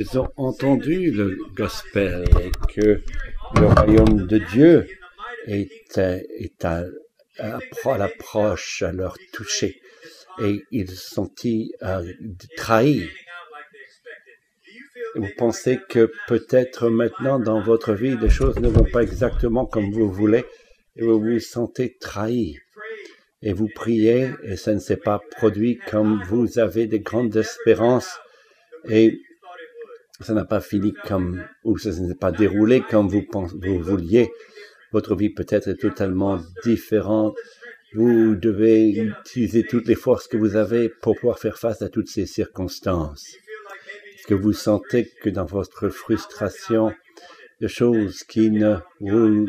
Ils ont entendu le gospel et que le royaume de Dieu est, est à, à l'approche, à leur toucher. Et ils sont sentis euh, trahis. Vous pensez que peut-être maintenant dans votre vie, les choses ne vont pas exactement comme vous voulez et vous vous sentez trahi. Et vous priez et ça ne s'est pas produit comme vous avez des grandes espérances et ça n'a pas fini comme, ou ça ne s'est pas déroulé comme vous, vous vouliez. Votre vie peut-être est totalement différente. Vous devez utiliser toutes les forces que vous avez pour pouvoir faire face à toutes ces circonstances. Est-ce que vous sentez que dans votre frustration, de choses qui ne vous,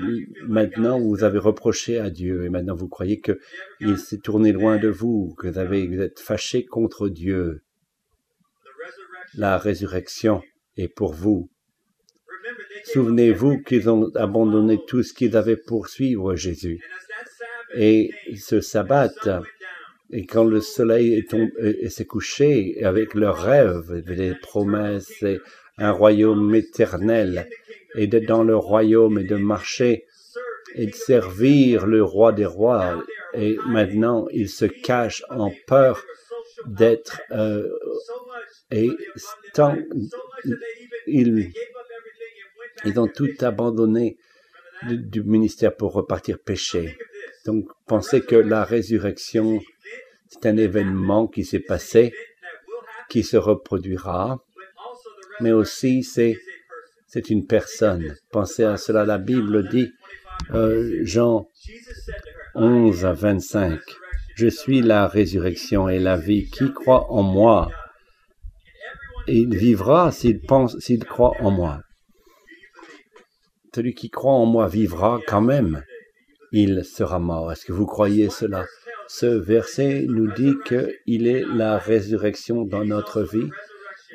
maintenant vous avez reproché à Dieu et maintenant vous croyez que il s'est tourné loin de vous, que vous, avez, vous êtes fâché contre Dieu? La résurrection est pour vous. Souvenez-vous qu'ils ont abandonné tout ce qu'ils avaient pour suivre Jésus. Et ce sabbat, et quand le soleil est tombé, et s'est couché avec leurs rêves, les promesses, et un royaume éternel, et d'être dans le royaume et de marcher et de servir le roi des rois. Et maintenant, ils se cachent en peur d'être euh, et tant ils, ont tout abandonné du, ministère pour repartir pécher. Donc, pensez que la résurrection, c'est un événement qui s'est passé, qui se reproduira, mais aussi c'est c'est une personne. Pensez à cela. La Bible dit, euh, Jean 11 à 25, Je suis la résurrection et la vie. Qui croit en moi, il vivra s'il pense, s'il croit en moi. Celui qui croit en moi vivra quand même. Il sera mort. Est-ce que vous croyez cela? Ce verset nous dit qu'il est la résurrection dans notre vie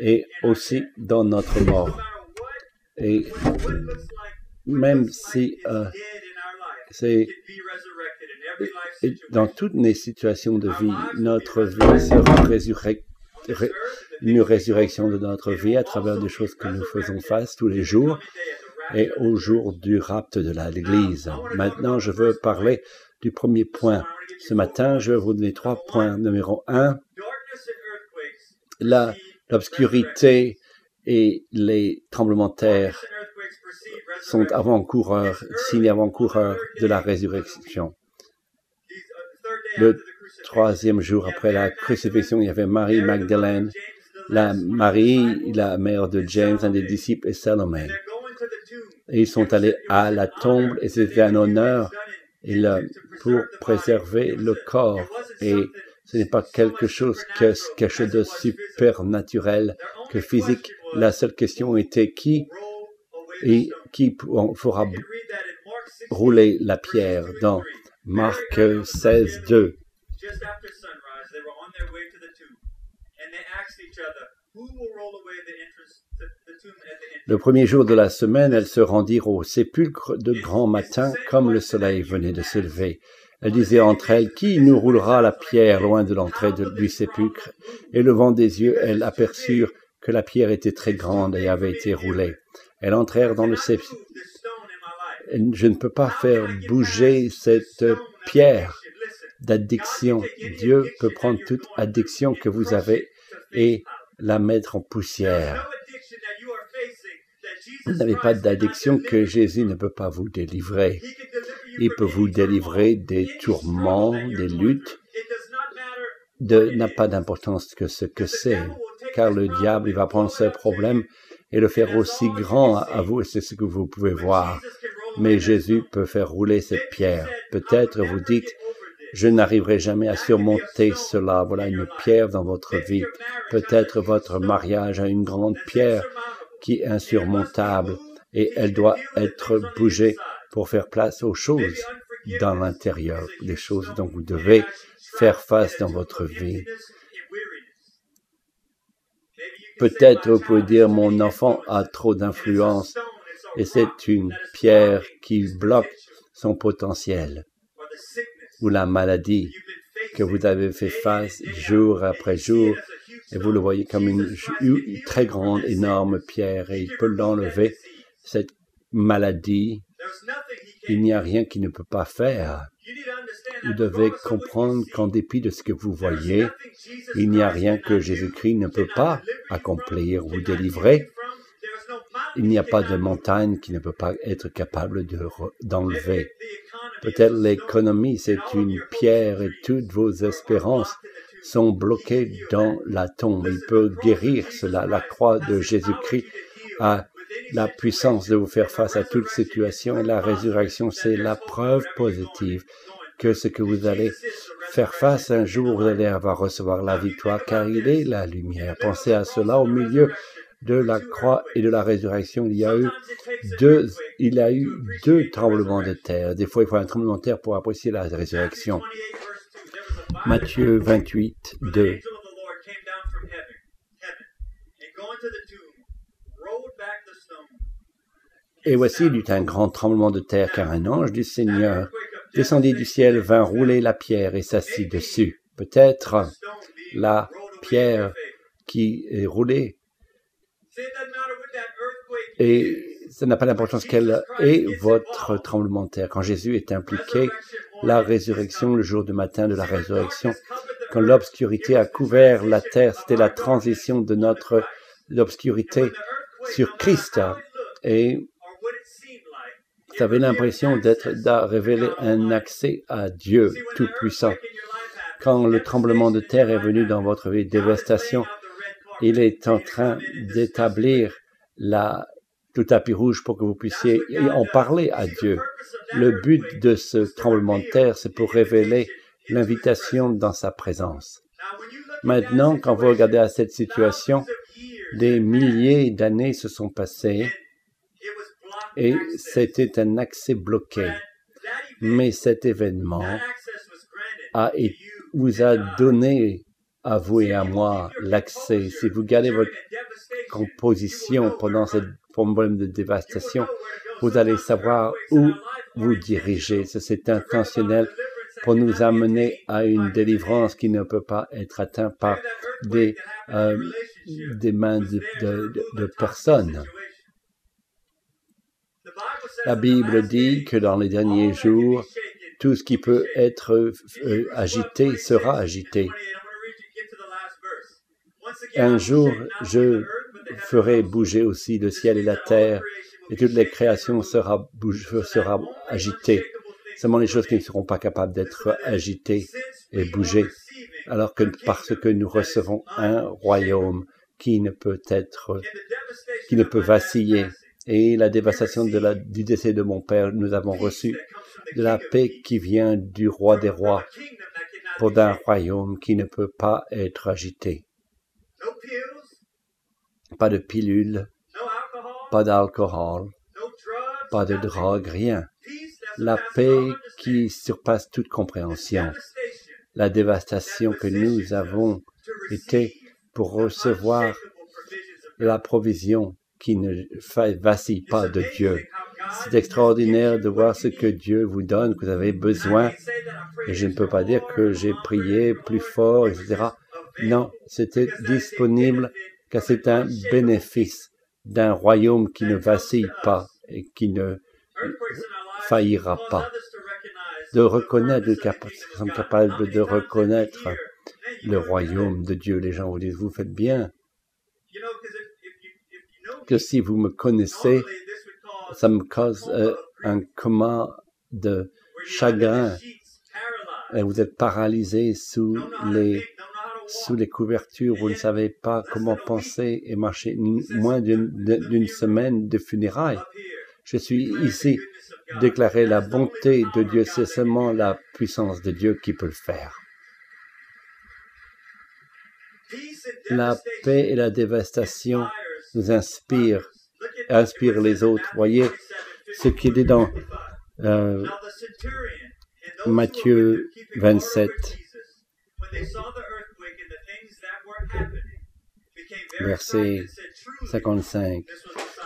et aussi dans notre mort. Et même si euh, c'est dans toutes les situations de vie, notre vie sera résurrectée une résurrection de notre vie à travers des choses que nous faisons face tous les jours et au jour du rapt de l'Église. Maintenant, je veux parler du premier point. Ce matin, je vais vous donner trois points. Numéro un, l'obscurité et les tremblements de terre sont avant-coureurs, signes avant-coureurs de la résurrection. Le troisième jour après la crucifixion, il y avait Marie Magdalene, la Marie, la mère de James, un des disciples, et Salomé. Ils sont allés à la tombe et c'était un honneur pour préserver le corps. Et ce n'est pas quelque chose que quelque chose de supernaturel que physique. La seule question était qui et qui fera rouler la pierre dans Marc 16, 2. Le premier jour de la semaine, elles se rendirent au sépulcre de grand matin, comme le soleil venait de s'élever. Elles disaient entre elles, Qui nous roulera la pierre loin de l'entrée du sépulcre? Et levant des yeux, elles aperçurent que la pierre était très grande et avait été roulée. Elles entrèrent dans le sépulcre. Je ne peux pas faire bouger cette pierre d'addiction. Dieu peut prendre toute addiction que vous avez et la mettre en poussière. Vous n'avez pas d'addiction que Jésus ne peut pas vous délivrer. Il peut vous délivrer des tourments, des luttes. De, n'a pas d'importance que ce que c'est, car le diable, il va prendre ce problème et le faire aussi grand à vous, et c'est ce que vous pouvez voir. Mais Jésus peut faire rouler cette pierre. Peut-être vous dites, je n'arriverai jamais à surmonter cela. Voilà une pierre dans votre vie. Peut-être votre mariage a une grande pierre qui est insurmontable et elle doit être bougée pour faire place aux choses dans l'intérieur, les choses dont vous devez faire face dans votre vie. Peut-être vous pouvez dire mon enfant a trop d'influence et c'est une pierre qui bloque son potentiel ou la maladie que vous avez fait face jour après jour et vous le voyez comme une, très grande, énorme pierre et il peut l'enlever, cette maladie. Il n'y a rien qui ne peut pas faire. Vous devez comprendre qu'en dépit de ce que vous voyez, il n'y a rien que Jésus-Christ ne peut pas accomplir ou délivrer. Il n'y a pas de montagne qui ne peut pas être capable d'enlever. Peut-être l'économie, c'est une pierre et toutes vos espérances sont bloquées dans la tombe. Il peut guérir cela. La croix de Jésus-Christ a la puissance de vous faire face à toute situation et la résurrection, c'est la preuve positive que ce que vous allez faire face un jour, vous allez avoir recevoir la victoire car il est la lumière. Pensez à cela au milieu de la croix et de la résurrection. Il y a eu deux, il a eu deux tremblements de terre. Des fois, il faut un tremblement de terre pour apprécier la résurrection. Matthieu 28, 2. Et voici, il y eut un grand tremblement de terre, car un ange du Seigneur descendit du ciel, vint rouler la pierre et s'assit dessus. Peut-être la pierre qui est roulée. Et ça n'a pas d'importance quel est votre tremblement de terre. Quand Jésus est impliqué, la résurrection, le jour du matin de la résurrection, quand l'obscurité a couvert la terre, c'était la transition de notre obscurité sur Christ. Et vous avez l'impression d'être, de révéler un accès à Dieu Tout-Puissant. Quand le tremblement de terre est venu dans votre vie, dévastation, il est en train d'établir la, le tapis rouge pour que vous puissiez en parler à Dieu. Le but de ce tremblement de terre, c'est pour révéler l'invitation dans sa présence. Maintenant, quand vous regardez à cette situation, des milliers d'années se sont passées et c'était un accès bloqué. Mais cet événement vous a donné à vous et à moi l'accès. Si vous gardez votre composition pendant ce problème de dévastation, vous allez savoir où vous dirigez. C'est intentionnel pour nous amener à une délivrance qui ne peut pas être atteinte par des, euh, des mains de, de, de personnes. La Bible dit que dans les derniers jours, tout ce qui peut être euh, agité sera agité. Un jour, je ferai bouger aussi le ciel et la terre, et toutes les créations sera, sera agitées. Seulement les choses qui ne seront pas capables d'être agitées et bougées, alors que parce que nous recevons un royaume qui ne peut être, qui ne peut vaciller, et la dévastation du décès de mon père, nous avons reçu de la paix qui vient du roi des rois pour d'un royaume qui ne peut pas être agité. Pas de pilules, pas d'alcool, pas de drogue, rien. La paix qui surpasse toute compréhension. La dévastation que nous avons été pour recevoir la provision qui ne vacille pas de Dieu. C'est extraordinaire de voir ce que Dieu vous donne, que vous avez besoin. Et je ne peux pas dire que j'ai prié plus fort, etc. Non, c'était disponible car c'est un bénéfice d'un royaume qui ne vacille pas et qui ne faillira pas. De reconnaître, sommes capables de reconnaître le royaume de Dieu. Les gens vous disent, vous faites bien que si vous me connaissez, ça me cause euh, un coma de chagrin. Et vous êtes paralysé sous les, sous les couvertures, vous ne savez pas comment penser et marcher moins d'une semaine de funérailles. Je suis ici déclarer la bonté de Dieu, c'est seulement la puissance de Dieu qui peut le faire. La paix et la dévastation nous inspire, inspire les autres. Voyez ce qui est dans euh, Matthieu 27. Verset 55.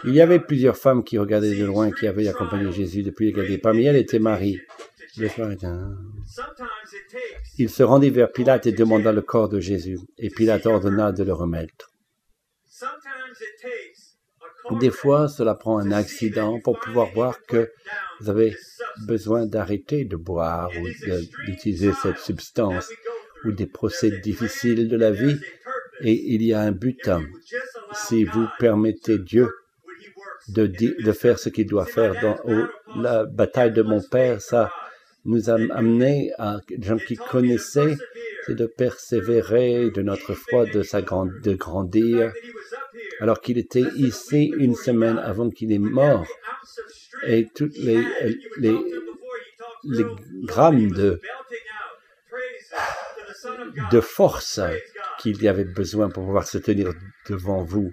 Il y avait plusieurs femmes qui regardaient de loin, qui avaient accompagné Jésus depuis les Parmi elles était Marie. Il se rendit vers Pilate et demanda le corps de Jésus, et Pilate ordonna de le remettre. Des fois, cela prend un accident pour pouvoir voir que vous avez besoin d'arrêter de boire ou d'utiliser cette substance ou des procès difficiles de la vie et il y a un but. Si vous permettez Dieu de, faire ce qu'il doit faire dans la bataille de mon père, ça nous a amené à des gens qui connaissaient, c'est de persévérer de notre foi, de, sa grandir, alors qu'il était ici une semaine avant qu'il est mort. Et toutes les, grammes de force qu'il y avait besoin pour pouvoir se tenir devant vous.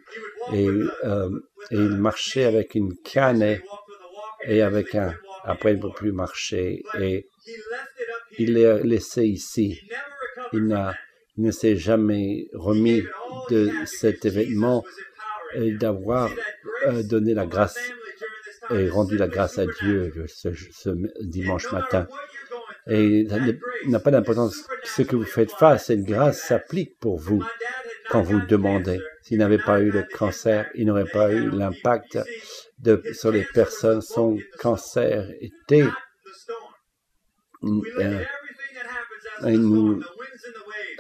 Et, euh, il marchait avec une canne et avec un, après il ne peut plus marcher et il l'a laissé ici. Il, n'a, ne s'est jamais remis de cet événement et d'avoir euh, donné la grâce et rendu la grâce à Dieu ce dimanche matin. Et ça n'a pas d'importance ce que vous faites face. Cette grâce s'applique pour vous quand vous demandez. S'il n'avait pas eu le cancer, il n'aurait pas eu l'impact sur les personnes. Son cancer était euh, et nous,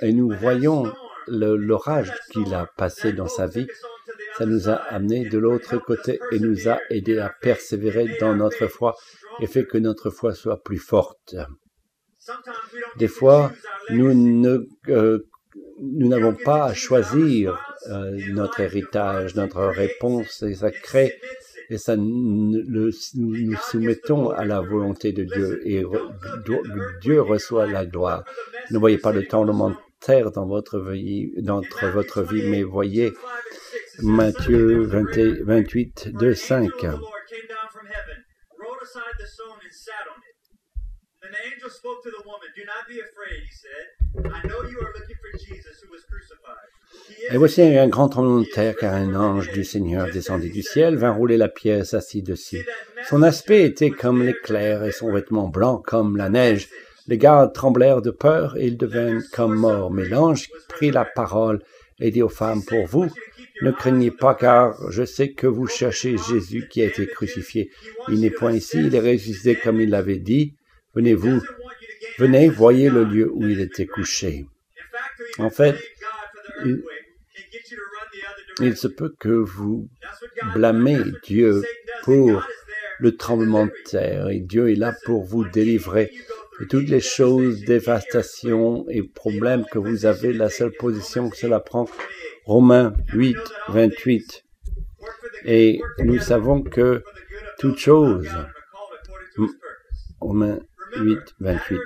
et nous voyons l'orage qu'il a passé dans sa vie. Ça nous a amené de l'autre côté et nous a aidé à persévérer dans notre foi et fait que notre foi soit plus forte. Des fois, euh, nous n'avons pas à choisir euh, notre héritage, notre réponse, et ça crée et ça nous, nous soumettons à la volonté de Dieu et Dieu reçoit la gloire. Ne voyez pas le temps terre dans votre vie, dans votre vie, mais voyez Matthieu 28, 2, 5. Et voici un grand tremblement de terre, car un ange du Seigneur descendit du ciel, vint rouler la pièce assis dessus. Son aspect était comme l'éclair et son vêtement blanc comme la neige. Les gardes tremblèrent de peur et ils devinrent comme morts. Mais l'ange prit la parole et dit aux femmes, pour vous, ne craignez pas, car je sais que vous cherchez Jésus qui a été crucifié. Il n'est point ici, il est ressuscité comme il l'avait dit. Venez-vous, venez, voyez le lieu où il était couché. En fait, il, se peut que vous blâmez Dieu pour le tremblement de terre et Dieu est là pour vous délivrer de toutes les choses, dévastations et problèmes que vous avez. La seule position que cela prend, Romains 8, 28. Et nous savons que toute chose, Romains 8, 28.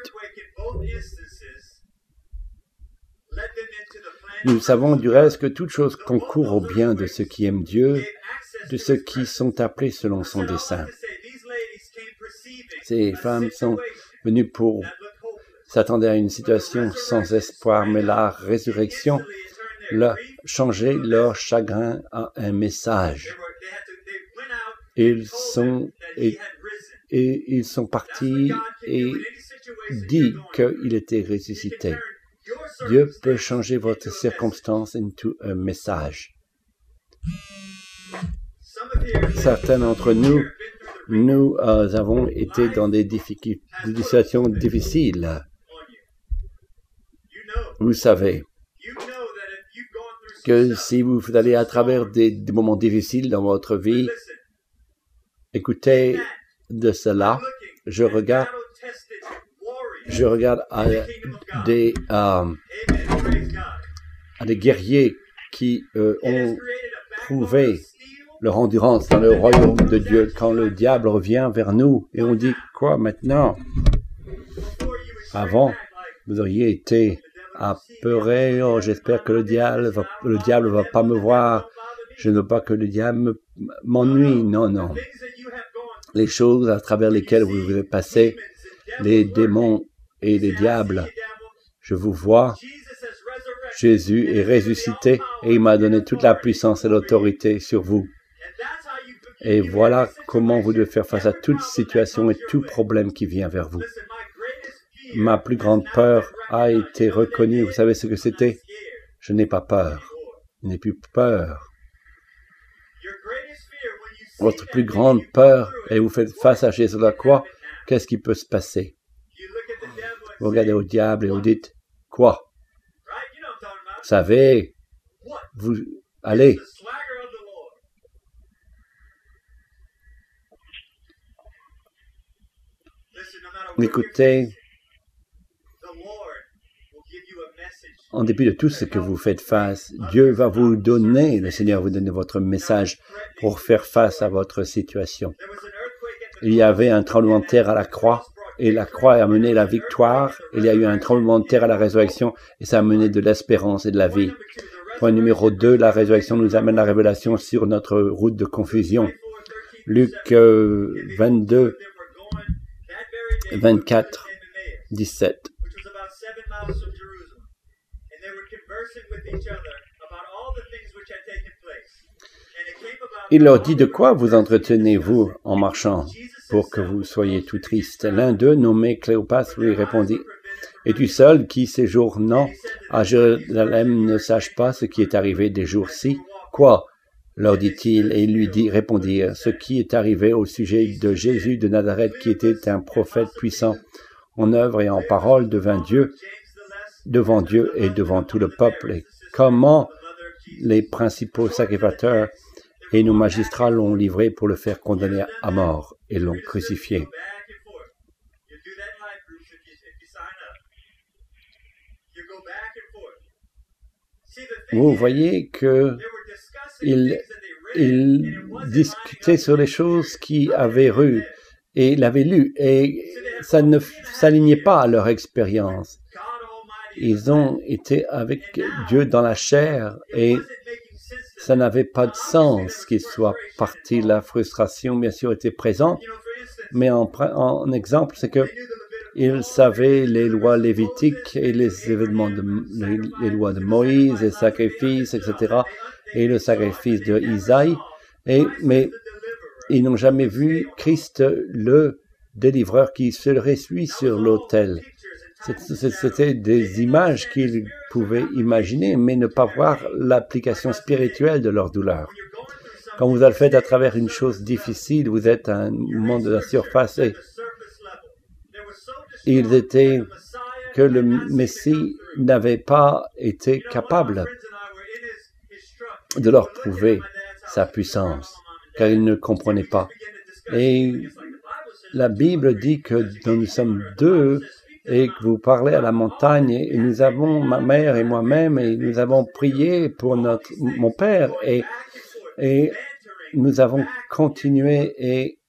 Nous savons du reste que toute chose concourt au bien de ceux qui aiment Dieu, de ceux qui sont appelés selon son dessein. Ces femmes sont venues pour s'attendre à une situation sans espoir, mais la résurrection leur changeait leur chagrin à un message. Ils sont, et, et ils sont partis et dit qu'il était ressuscité. Dieu peut changer votre circonstance into un message. Certains d'entre nous, nous euh, avons été dans des, situations difficiles. Vous savez que si vous allez à travers des moments difficiles dans votre vie, écoutez de cela. Je regarde je regarde à des, à des guerriers qui euh, ont prouvé leur endurance dans le royaume de Dieu. Quand le diable revient vers nous et on dit quoi maintenant? Avant, vous auriez été apeuré. Oh, j'espère que le diable va, le diable va pas me voir. Je ne veux pas que le diable m'ennuie. Non, non. Les choses à travers lesquelles vous avez passé, les démons et les diables. Je vous vois. Jésus est ressuscité et il m'a donné toute la puissance et l'autorité sur vous. Et voilà comment vous devez faire face à toute situation et tout problème qui vient vers vous. ma plus grande peur a été reconnue. Vous savez ce que c'était? Je n'ai pas peur. Je n'ai plus peur. Votre plus grande peur, et vous faites face à Jésus la qu'est-ce qui peut se passer? Vous regardez au diable et vous dites, quoi? Vous savez, vous allez. Écoutez, en dépit de tout ce que vous faites face, Dieu va vous donner, le Seigneur vous donner votre message pour faire face à votre situation. Il y avait un tremblement de terre à la croix et la croix a mené la victoire. Il y a eu un tremblement de terre à la résurrection et ça a mené de l'espérance et de la vie. Point numéro 2, la résurrection nous amène la révélation sur notre route de confusion. Luc 22, 24, 17. Il leur dit de quoi vous entretenez-vous en marchant pour que vous soyez tout triste. L'un d'eux, nommé Cléopâtre, lui répondit, Es-tu seul qui, séjournant à Jérusalem, ne sache pas ce qui est arrivé des jours-ci Quoi? leur dit-il, et il lui dit, répondirent, ce qui est arrivé au sujet de Jésus de Nazareth, qui était un prophète puissant en œuvre et en parole devant Dieu, devant Dieu et devant tout le peuple, et comment les principaux sacrificateurs et nos magistrats l'ont livré pour le faire condamner à mort et l'ont crucifié. Vous voyez que il, discutait sur les choses qui avaient lu et l'avaient lu et ça ne s'alignait pas à leur expérience. Ils ont été avec Dieu dans la chair et ça n'avait pas de sens qu'il soit parti. La frustration, bien sûr, était présente, mais en, exemple, c'est que ils savaient les lois lévitiques et les événements de les, lois de Moïse, les sacrifices, etc., et le sacrifice de Isaïe, mais ils n'ont jamais vu Christ le délivreur qui se résuit sur l'autel. C'était des images qu'ils pouvaient imaginer, mais ne pas voir l'application spirituelle de leur douleur. Quand vous le faites à travers une chose difficile, vous êtes à un moment de la surface et ils étaient que le Messie n'avait pas été capable de leur prouver sa puissance, car ils ne comprenaient pas. Et la Bible dit que nous sommes deux et que vous parlez à la montagne et nous avons, ma mère et moi-même, et nous avons prié pour notre, mon père et, et nous avons continué et,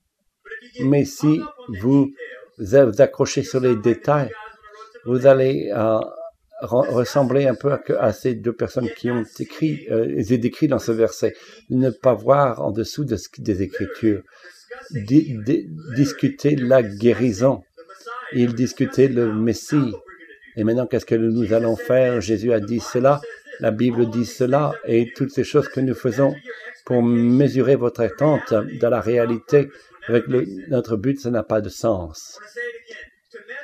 mais si vous vous accrochez sur les détails, vous allez euh, ressembler un peu à, ces deux personnes qui ont écrit, euh, décrit dans ce verset, ne pas voir en dessous de, des Écritures, discuter la guérison il discutait le Messie. Et maintenant, qu'est-ce que nous allons faire? Jésus a dit cela, la Bible dit cela, et toutes ces choses que nous faisons pour mesurer votre attente de la réalité, avec notre but, ça n'a pas de sens.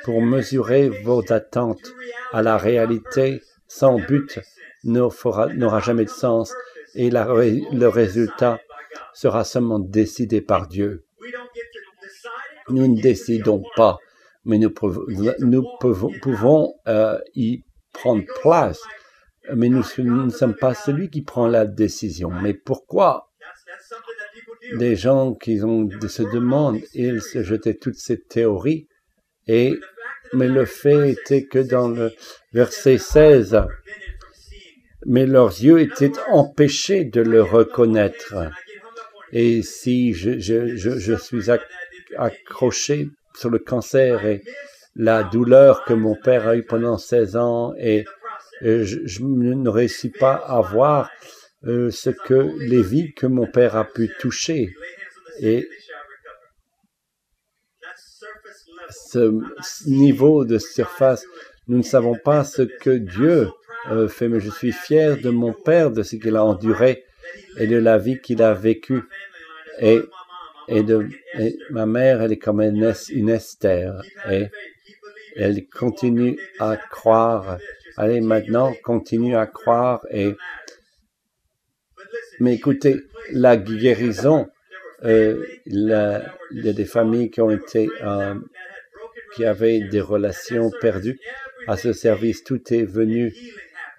Pour mesurer vos attentes à la réalité sans but n'aura jamais de sens et le résultat sera seulement décidé par Dieu. Nous ne décidons pas mais nous, pouvons, euh, y prendre place. Mais nous, ne sommes pas celui qui prend la décision. Mais pourquoi des gens qui se demandent, ils se jetaient toutes ces théories, et, mais le fait était que dans le verset 16, mais leurs yeux étaient empêchés de le reconnaître. Et si je suis accroché sur le cancer et la douleur que mon père a eue pendant 16 ans et, je, ne réussis pas à voir euh, ce que les vies que mon père a pu toucher. Et ce niveau de surface, nous ne savons pas ce que Dieu euh, fait, mais je suis fier de mon père, de ce qu'il a enduré et de la vie qu'il a vécue. Et et de ma mère, elle est comme une, Esther. Et, Elle continue à croire. Allez, maintenant, continue à croire et mais écoutez, la guérison, euh, il y a des familles qui ont été, euh, qui avaient des relations perdues à ce service. Tout est venu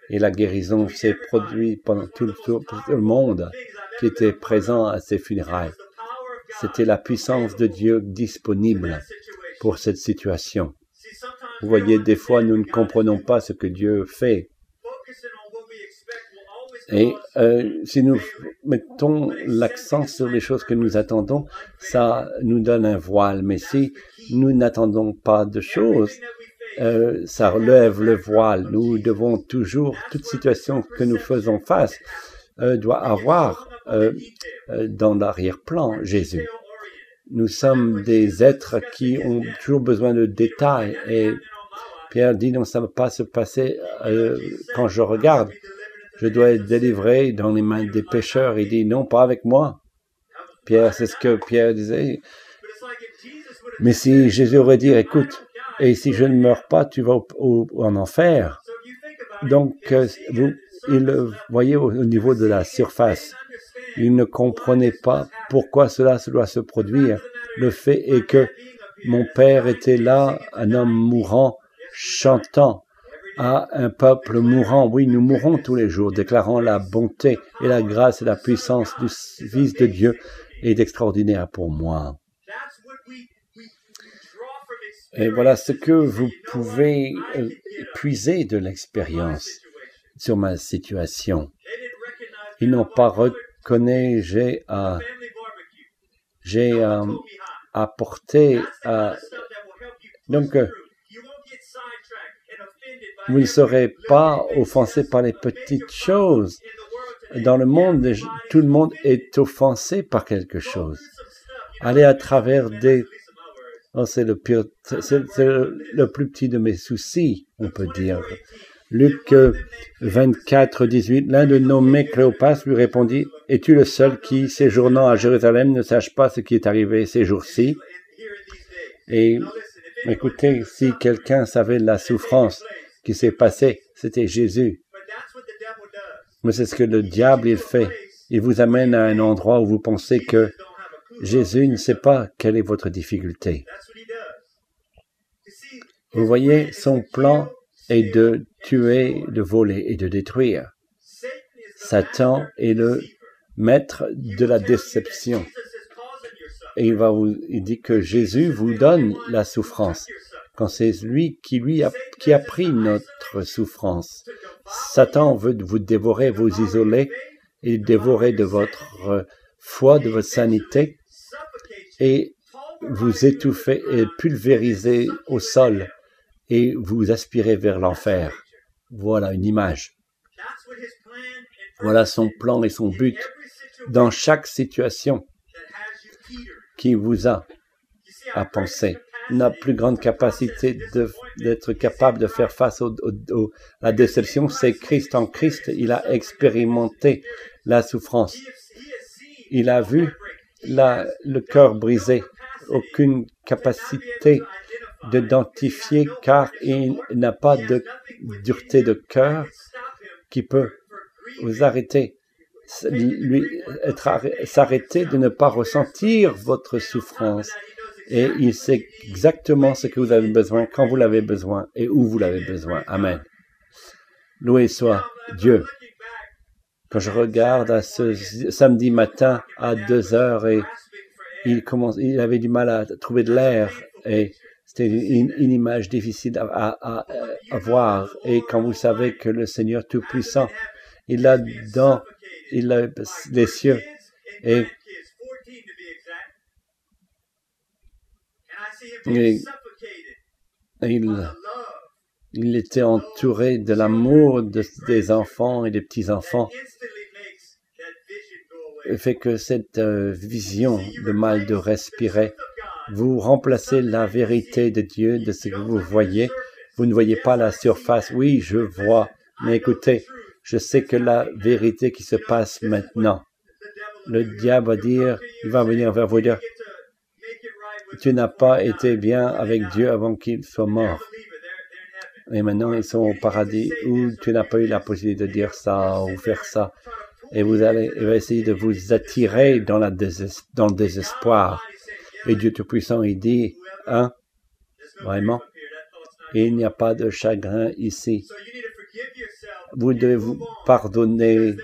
et la guérison s'est produite pendant tout le, tout le monde qui était présent à ces funérailles. C'était la puissance de Dieu disponible pour cette situation. Vous voyez, des fois, nous ne comprenons pas ce que Dieu fait. Et euh, si nous mettons l'accent sur les choses que nous attendons, ça nous donne un voile. Mais si nous n'attendons pas de choses, euh, ça relève le voile. Nous devons toujours, toute situation que nous faisons face, euh, doit avoir euh, euh, dans l'arrière-plan Jésus. Nous sommes des êtres qui ont toujours besoin de détails et Pierre dit non, ça ne va pas se passer euh, quand je regarde. Je dois être délivré dans les mains des pécheurs. Il dit non, pas avec moi. Pierre, c'est ce que Pierre disait. Mais si Jésus aurait dit, écoute, et si je ne meurs pas, tu vas au, au, en enfer. Donc, euh, vous, il le voyait au, au niveau de la surface. Il ne comprenait pas pourquoi cela doit se produire. Le fait est que mon père était là, un homme mourant, chantant à un peuple mourant. Oui, nous mourons tous les jours, déclarant la bonté et la grâce et la puissance du Fils de Dieu est extraordinaire pour moi. Et voilà ce que vous pouvez puiser de l'expérience sur ma situation. Ils n'ont pas reconnu, j'ai euh, j'ai euh, apporté euh, donc vous ne serez pas offensé par les petites choses. Dans le monde, tout le monde est offensé par quelque chose. Allez à travers des Oh, c'est le pire, c'est le plus petit de mes soucis, on peut dire. Luc 24, 18, l'un de nommé Cléopas lui répondit, Es-tu le seul qui, séjournant à Jérusalem, ne sache pas ce qui est arrivé ces jours-ci? Et écoutez, si quelqu'un savait la souffrance qui s'est passée, c'était Jésus. Mais c'est ce que le diable, il fait. Il vous amène à un endroit où vous pensez que Jésus ne sait pas quelle est votre difficulté. Vous voyez, son plan est de tuer, de voler et de détruire. Satan est le maître de la déception. Et il, va vous, il dit que Jésus vous donne la souffrance quand c'est lui qui a, pris notre souffrance. Satan veut vous dévorer, vous isoler et dévorer de votre foi, de votre sanité et vous étouffez et pulvérisez au sol et vous aspirez vers l'enfer. Voilà une image. Voilà son plan et son but dans chaque situation qui vous a à penser. La plus grande capacité d'être capable de faire face au, au, à la déception, c'est Christ. En Christ, il a expérimenté la souffrance. Il a vu la, le cœur brisé, aucune capacité d'identifier car il n'a pas de dureté de cœur qui peut vous arrêter, lui s'arrêter de ne pas ressentir votre souffrance. Et il sait exactement ce que vous avez besoin, quand vous l'avez besoin et où vous l'avez besoin. Amen. Loué soit Dieu. Quand je regarde à ce samedi matin à deux heures et il commence, il avait du mal à trouver de l'air et c'était une, image difficile à, à, voir. Et quand vous savez que le Seigneur Tout-Puissant, il a dans, il a les cieux et, il, il était entouré de l'amour de, des enfants et des petits-enfants. Fait que cette euh, vision de mal de respirer, vous remplacez la vérité de Dieu, de ce que vous voyez. Vous ne voyez pas la surface. Oui, je vois. Mais écoutez, je sais que la vérité qui se passe maintenant, le diable va dire, il va venir vers vous dire, tu n'as pas été bien avec Dieu avant qu'il soit mort. Et maintenant, ils sont au paradis où tu n'as pas eu la possibilité de dire ça ou faire ça. Et vous allez essayer de vous attirer dans, la dans le désespoir. Et Dieu Tout-Puissant, il dit, hein, vraiment, il n'y a pas de chagrin ici. Vous devez vous pardonner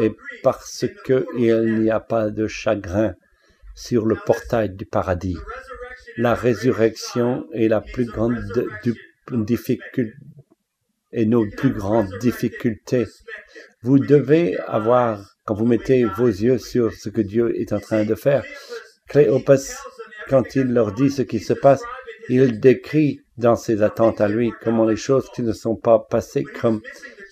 et parce qu'il n'y a pas de chagrin sur le portail du paradis. La résurrection est la plus grande difficulté et nos plus grandes difficultés. Vous devez avoir, quand vous mettez vos yeux sur ce que Dieu est en train de faire, Cléopas, quand il leur dit ce qui se passe, il décrit dans ses attentes à lui comment les choses qui ne sont pas passées comme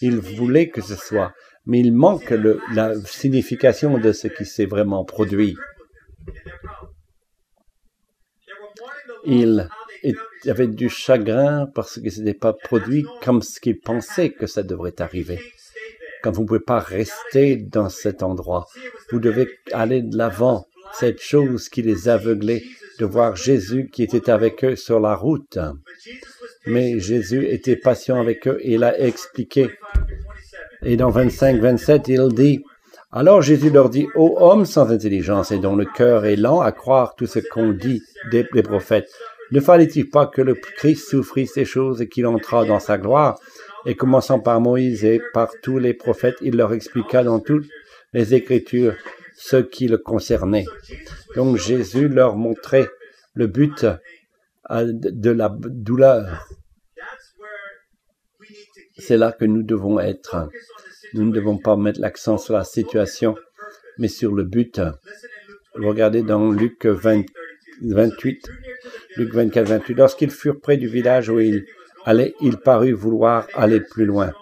il voulait que ce soit. Mais il manque la signification de ce qui s'est vraiment produit. Il avait du chagrin parce que ce n'était pas produit comme ce qu'il pensait que ça devrait arriver. Quand vous ne pouvez pas rester dans cet endroit, vous devez aller de l'avant. Cette chose qui les aveuglait, de voir Jésus qui était avec eux sur la route. Mais Jésus était patient avec eux et il a expliqué. Et dans 25, 27, il dit, alors Jésus leur dit, ô hommes sans intelligence et dont le cœur est lent à croire tout ce qu'on dit des, des prophètes, ne fallait-il pas que le Christ souffrit ces choses et qu'il entra dans sa gloire? Et commençant par Moïse et par tous les prophètes, il leur expliqua dans toutes les Écritures ce qui le concernait. Donc Jésus leur montrait le but de la douleur. C'est là que nous devons être. Nous ne devons pas mettre l'accent sur la situation, mais sur le but. Regardez dans Luc 20, 28, Luc 24, 28. Lorsqu'ils furent près du village où il allait, il parut vouloir aller plus loin.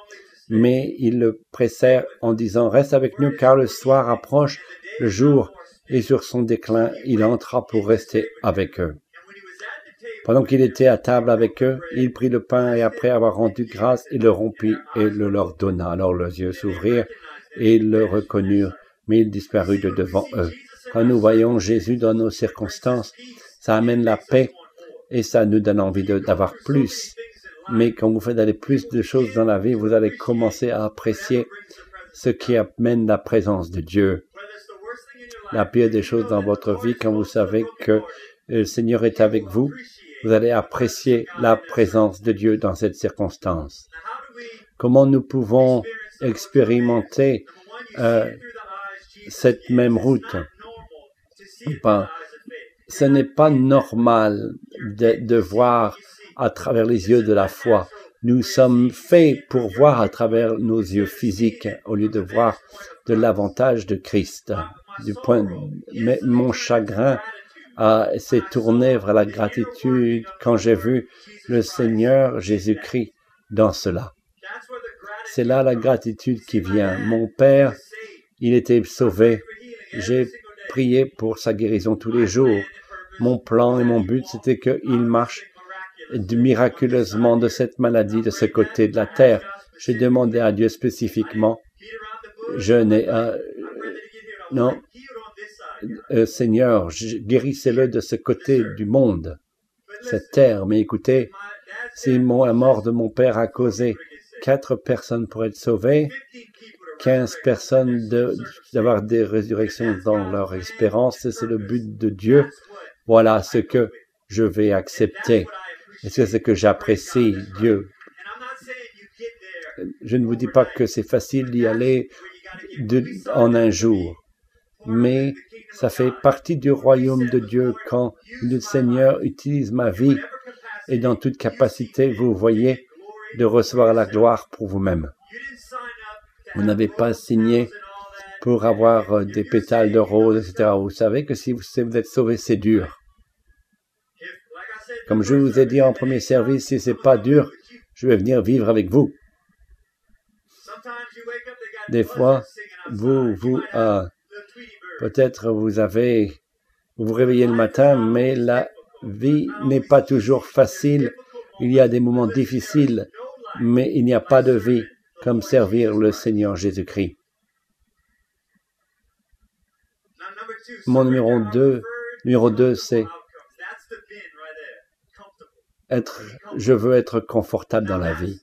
Mais ils le pressèrent en disant, Reste avec nous car le soir approche, le jour est sur son déclin. Il entra pour rester avec eux. Pendant qu'il était à table avec eux, il prit le pain et après avoir rendu grâce, il le rompit et le leur donna. Alors leurs yeux s'ouvrirent et ils le reconnurent, mais il disparut de devant eux. Quand nous voyons Jésus dans nos circonstances, ça amène la paix et ça nous donne envie d'avoir plus. Mais quand vous faites aller plus de choses dans la vie, vous allez commencer à apprécier ce qui amène la présence de Dieu. La pire des choses dans votre vie, quand vous savez que le Seigneur est avec vous, vous allez apprécier la présence de Dieu dans cette circonstance. Comment nous pouvons expérimenter euh, cette même route? Ben, ce n'est pas normal de, de, voir à travers les yeux de la foi. Nous sommes faits pour voir à travers nos yeux physiques au lieu de voir de l'avantage de Christ. Du point, mon chagrin s'est tourné vers la gratitude quand j'ai vu le Seigneur Jésus-Christ dans cela. C'est là la gratitude qui vient. Mon Père, il était sauvé. J'ai prié pour sa guérison tous les jours. Mon plan et mon but, c'était qu'il marche miraculeusement de cette maladie de ce côté de la terre. J'ai demandé à Dieu spécifiquement, je n'ai, euh, non, euh, Seigneur, guérissez-le de ce côté du monde, cette terre. Mais écoutez, si la mort de mon père a causé quatre personnes pour être sauvées, 15 personnes d'avoir des résurrections dans leur espérance, c'est le but de Dieu. Voilà ce que je vais accepter. Et c'est ce que j'apprécie, Dieu. Je ne vous dis pas que c'est facile d'y aller en un jour, mais ça fait partie du royaume de Dieu quand le Seigneur utilise ma vie et dans toute capacité, vous voyez, de recevoir la gloire pour vous-même. Vous n'avez pas signé pour avoir euh, des pétales de rose, etc. Vous savez que si vous, êtes sauvé, c'est dur. Comme je vous ai dit en premier service, si c'est pas dur, je vais venir vivre avec vous. Des fois, vous, vous, euh, peut-être vous avez, vous vous réveillez le matin, mais la vie n'est pas toujours facile. Il y a des moments difficiles, mais il n'y a pas de vie comme servir le Seigneur Jésus-Christ. Mon numéro 2, numéro 2, c'est je veux être confortable dans la vie.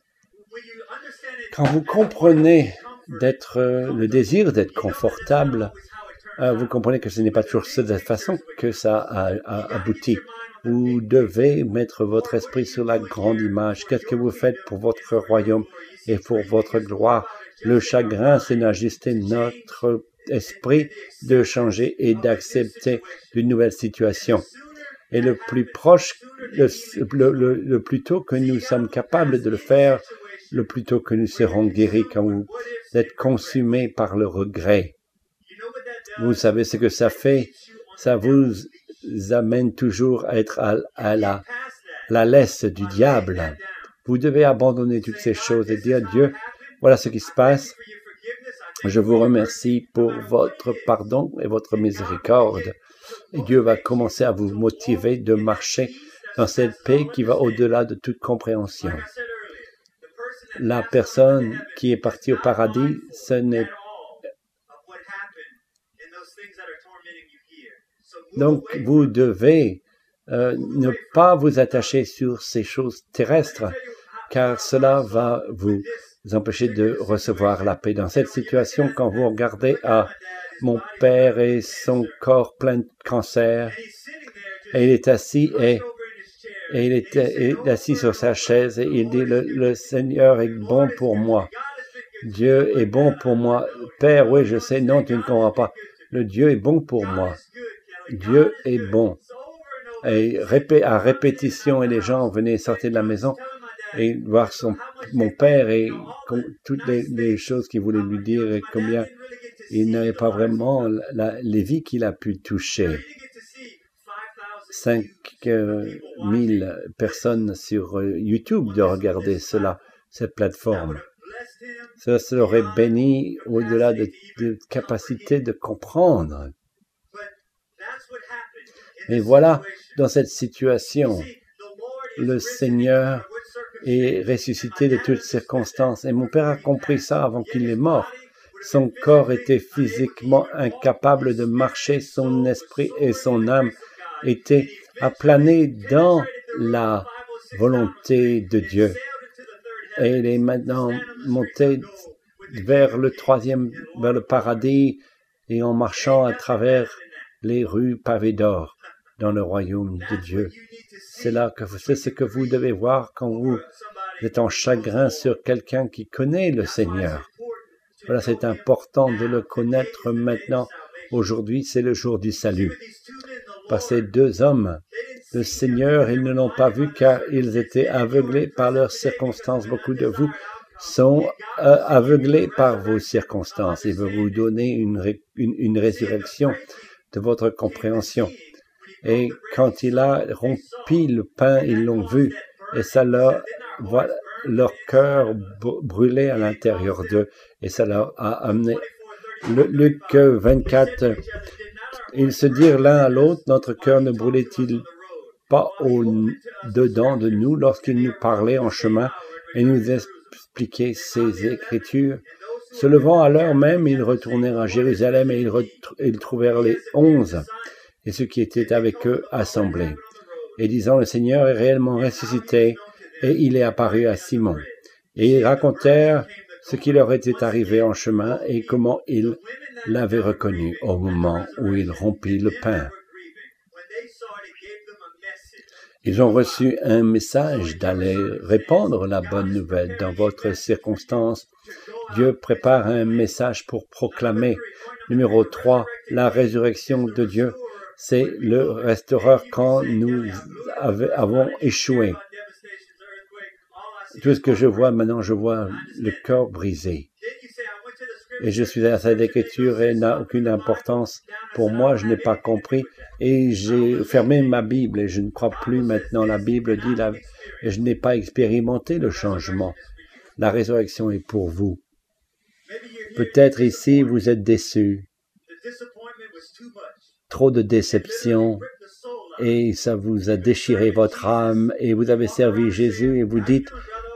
Quand vous comprenez d'être le désir d'être confortable, vous comprenez que ce n'est pas toujours de cette façon que ça a, abouti. Vous devez mettre votre esprit sur la grande image. Qu'est-ce que vous faites pour votre royaume et pour votre gloire? Le chagrin, c'est d'ajuster notre esprit, de changer et d'accepter une nouvelle situation. Et le plus proche, le, plus tôt que nous sommes capables de le faire, le plus tôt que nous serons guéris quand vous êtes consumés par le regret. Vous savez ce que ça fait? Ça vous amène toujours à être à, la, la laisse du diable. Vous devez abandonner toutes ces choses et dire Dieu, voilà ce qui se passe. Je vous remercie pour votre pardon et votre miséricorde. Dieu va commencer à vous motiver de marcher dans cette paix qui va au-delà de toute compréhension. La personne qui est partie au paradis, ce n'est Donc, vous devez euh, ne pas vous attacher sur ces choses terrestres, car cela va vous empêcher de recevoir la paix. Dans cette situation, quand vous regardez à mon père et son corps plein de cancer, et il est assis et, il est, assis sur sa chaise et il dit le Seigneur est bon pour moi. Dieu est bon pour moi. Père, oui, je sais, non, tu ne comprends pas. Le Dieu est bon pour moi. Dieu est bon. Et à répétition, et les gens venaient sortir de la maison et voir mon père et toutes les, choses qu'il voulait lui dire et combien il n'avait pas vraiment les vies qu'il a pu toucher. 5 000 personnes sur euh, YouTube de regarder cela, cette plateforme. Ça serait béni au-delà de, de capacité de comprendre. Mais voilà, dans cette situation, le Seigneur est ressuscité de toutes circonstances. Et mon père a compris ça avant qu'il est mort. Son corps était physiquement incapable de marcher, son esprit et son âme étaient aplanés dans la volonté de Dieu. Et il est maintenant monté vers le troisième, vers le paradis, et en marchant à travers les rues pavées d'or dans le royaume de Dieu. C'est là que c'est ce que vous devez voir quand vous êtes en chagrin sur quelqu'un qui connaît le Seigneur. Voilà, c'est important de le connaître maintenant. Aujourd'hui, c'est le jour du salut. Par ces deux hommes, le Seigneur, ils ne l'ont pas vu car ils étaient aveuglés par leurs circonstances. Beaucoup de vous sont euh, aveuglés par vos circonstances. Il veut vous donner une, une résurrection de votre compréhension. Et quand il a rompi le pain, ils l'ont vu, et ça leur, leur cœur brûlait à l'intérieur d'eux, et ça leur a amené. Luc 24, ils se dirent l'un à l'autre, notre cœur ne brûlait-il pas au dedans de nous lorsqu'il nous parlait en chemin et nous expliquait ses écritures? Se levant à l'heure même, ils retournèrent à Jérusalem et ils, trouvèrent les onze et ceux qui étaient avec eux assemblés. Et disant, le Seigneur est réellement ressuscité et il est apparu à Simon. Et ils racontèrent ce qui leur était arrivé en chemin et comment ils l'avaient reconnu au moment où il rompit le pain. Ils ont reçu un message d'aller répandre la bonne nouvelle dans votre circonstance. Dieu prépare un message pour proclamer. Numéro 3, la résurrection de Dieu. C'est le restaureur quand nous avons échoué. Tout ce que je vois maintenant, je vois le cœur brisé. Et je suis à cette écriture et n'a aucune importance. Pour moi, je n'ai pas compris et j'ai fermé ma Bible et je ne crois plus maintenant. La Bible dit et je n'ai pas expérimenté le changement. La résurrection est pour vous. Peut-être ici vous êtes déçus. Trop de déception et ça vous a déchiré votre âme et vous avez servi Jésus et vous dites,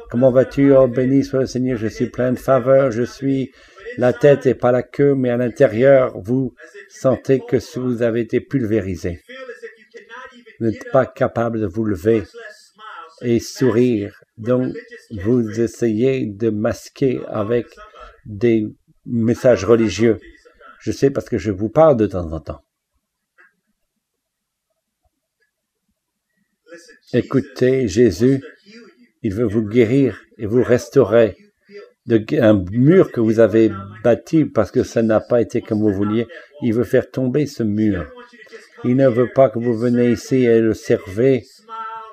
comment vas-tu? Oh, béni soit le Seigneur, je suis plein de faveur, je suis la tête et pas la queue, mais à l'intérieur, vous sentez que vous avez été pulvérisé. Vous n'êtes pas capable de vous lever et sourire. Donc, vous essayez de masquer avec des messages religieux. Je sais parce que je vous parle de temps en temps. Écoutez, Jésus, il veut vous guérir et vous restaurer de un mur que vous avez bâti parce que ça n'a pas été comme vous vouliez. Il veut faire tomber ce mur. Il ne veut pas que vous venez ici et le servez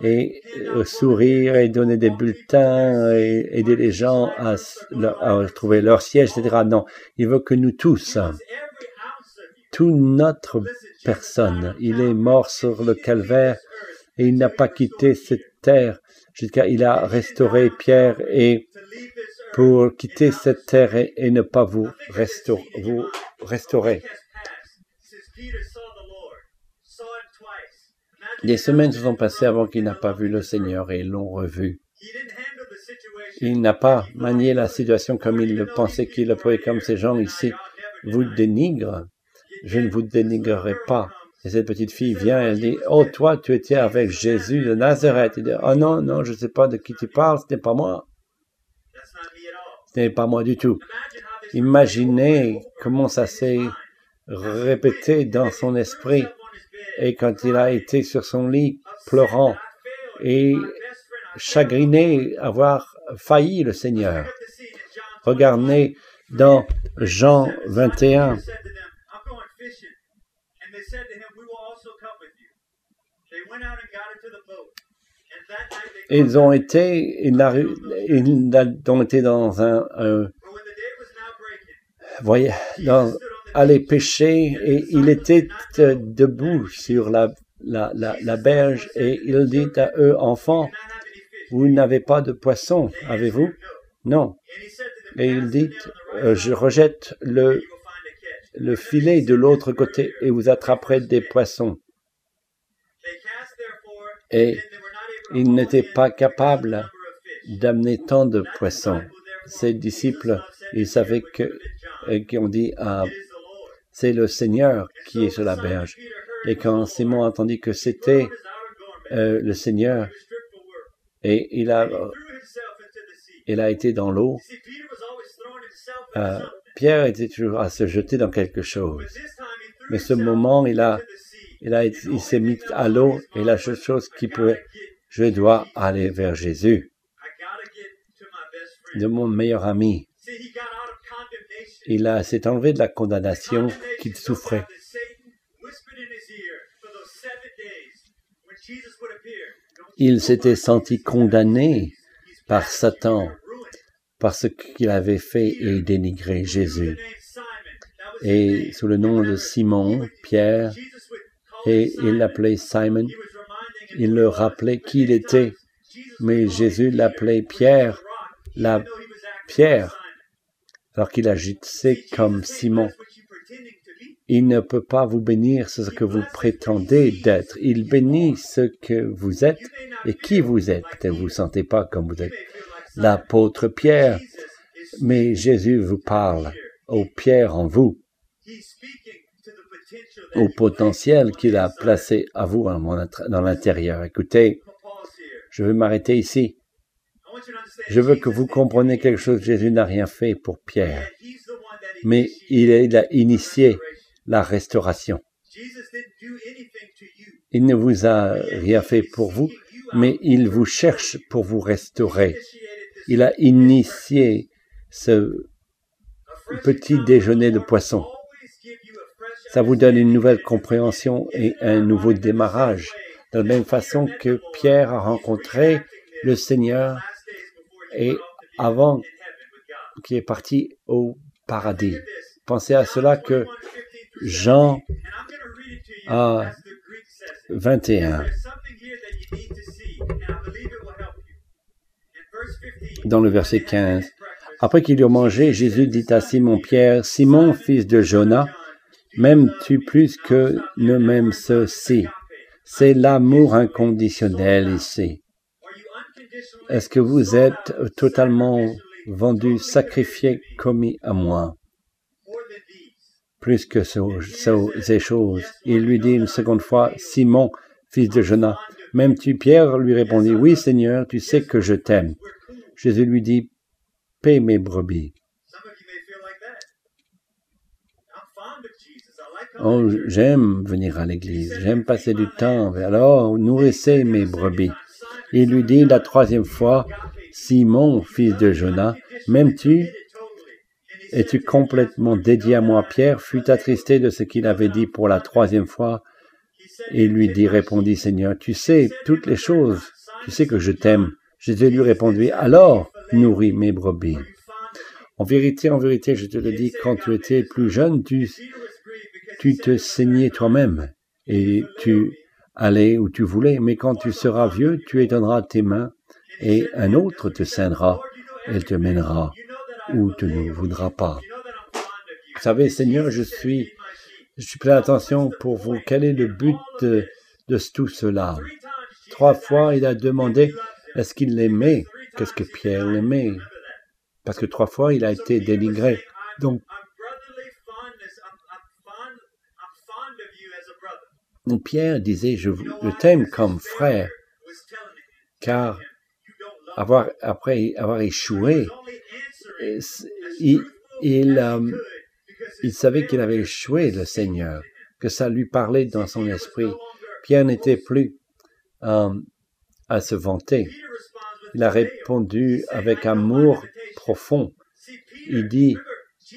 et euh, sourire et donner des bulletins et aider les gens à, à trouver leur siège, etc. Non, il veut que nous tous, toute notre personne, il est mort sur le calvaire et il n'a pas quitté cette terre jusqu'à il a restauré Pierre et pour quitter cette terre et, ne pas vous, restaurer. Des semaines se sont passées avant qu'il n'a pas vu le Seigneur et l'ont revu. Il n'a pas manié la situation comme il le pensait qu'il le pouvait, comme ces gens ici vous dénigrent. Je ne vous dénigrerai pas. Et cette petite fille vient, elle dit, oh, toi, tu étais avec Jésus de Nazareth. Il dit, oh non, non, je ne sais pas de qui tu parles, ce n'est pas moi. Ce n'est pas moi du tout. Imaginez comment ça s'est répété dans son esprit et quand il a été sur son lit pleurant et chagriné avoir failli le Seigneur. Regardez dans Jean 21. Ils ont été, ils ont été dans un, voyez, dans, aller pêcher et il était debout sur la, la, la, berge et il dit à eux, enfants, vous n'avez pas de poisson, avez-vous? Non. Et il dit, euh, je rejette le, le filet de l'autre côté et vous attraperez des poissons. Et il n'était pas capable d'amener tant de poissons. Ses disciples, ils savaient que, ont dit à c'est le Seigneur qui est sur la berge. Et quand Simon a entendu que c'était euh, le Seigneur, et il a, il a été dans l'eau, euh, Pierre était toujours à se jeter dans quelque chose. Mais ce moment, il a, il a, il s'est mis à l'eau, et la seule chose qui peut, je dois aller vers Jésus, de mon meilleur ami. Il s'est enlevé de la condamnation qu'il souffrait. Il s'était senti condamné par Satan parce qu'il avait fait et dénigré Jésus. Et sous le nom de Simon, Pierre, et il l'appelait Simon, il le rappelait qui il était, mais Jésus l'appelait Pierre, la Pierre, alors qu'il agissait comme Simon. Il ne peut pas vous bénir ce que vous prétendez d'être. Il bénit ce que vous êtes et qui vous êtes. Peut-être vous ne vous sentez pas comme vous êtes. L'apôtre Pierre. Mais Jésus vous parle au Pierre en vous, au potentiel qu'il a placé à vous dans l'intérieur. Écoutez, je vais m'arrêter ici. Je veux que vous compreniez quelque chose. Jésus n'a rien fait pour Pierre, mais il a initié la restauration. Il ne vous a rien fait pour vous, mais il vous cherche pour vous restaurer. Il a initié ce petit déjeuner de poisson. Ça vous donne une nouvelle compréhension et un nouveau démarrage. De la même façon que Pierre a rencontré le Seigneur et avant qui est parti au paradis. Pensez à cela que Jean a 21. Dans le verset 15. Après qu'il eut mangé, Jésus dit à Simon-Pierre, Simon, fils de Jonas, m'aimes-tu plus que ne m'aimes ceci C'est l'amour inconditionnel ici. Est-ce que vous êtes totalement vendu, sacrifié, commis à moi? Plus que ces choses. Il lui dit une seconde fois, Simon, fils de Jonas, M'aimes-tu? Pierre lui répondit, Oui Seigneur, tu sais que je t'aime. Jésus lui dit, Paie mes brebis. Oh, j'aime venir à l'église, j'aime passer du temps, alors nourrissez mes brebis. Il lui dit la troisième fois, Simon, fils de Jonas, m'aimes-tu? Es-tu complètement dédié à moi? Pierre fut attristé de ce qu'il avait dit pour la troisième fois. Il lui dit, répondit Seigneur, tu sais toutes les choses, tu sais que je t'aime. Jésus lui répondit, alors nourris mes brebis. En vérité, en vérité, je te le dis, quand tu étais plus jeune, tu, tu te saignais toi-même et tu allais où tu voulais, mais quand tu seras vieux, tu étendras tes mains et un autre te saignera et te mènera où tu ne voudras pas. Vous savez, Seigneur, je suis, je suis plein d'attention pour vous. Quel est le but de, de tout cela? Trois fois, il a demandé est-ce qu'il l'aimait? Qu'est-ce que Pierre l'aimait? Parce que trois fois, il a été dénigré. Donc, Pierre disait, je, t'aime comme frère, car après avoir échoué, euh, il savait qu'il avait échoué, le Seigneur, que ça lui parlait dans son esprit. Pierre n'était plus euh, à se vanter. Il a répondu avec amour profond. Il dit,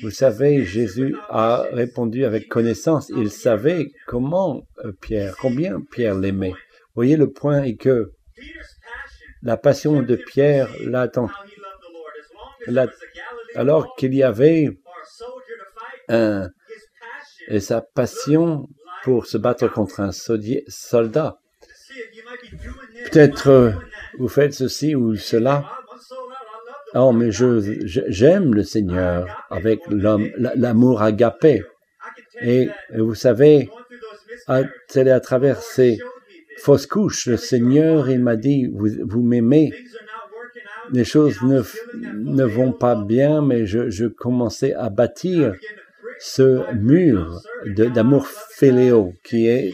vous savez, Jésus a répondu avec connaissance. Il savait comment euh, Pierre, combien Pierre l'aimait. voyez, le point est que la passion de Pierre l'attend. Alors qu'il y avait et sa passion pour se battre contre un soldat. Peut-être euh, vous faites ceci ou cela, Oh, mais je, j'aime le Seigneur avec l'homme, l'amour agapé. Et vous savez, à, à travers ces fausses couches, le Seigneur, il m'a dit, vous, vous m'aimez. Les choses ne, ne vont pas bien, mais je, je commençais à bâtir ce mur d'amour féléo qui est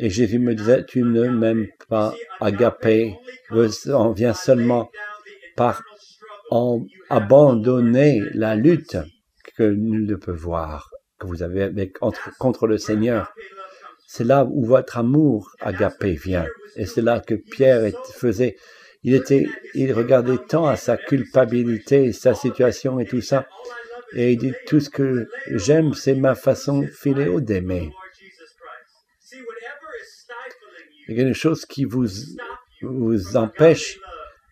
et Jésus me disait, tu ne m'aimes pas agapé, on vient seulement par ont abandonné la lutte que nul ne peut voir, que vous avez avec, contre le Seigneur. C'est là où votre amour agapé vient. Et c'est là que Pierre faisait. Il était, il regardait tant à sa culpabilité, sa situation et tout ça. Et il dit, tout ce que j'aime, c'est ma façon filéo d'aimer. Il y a quelque chose qui vous, vous empêche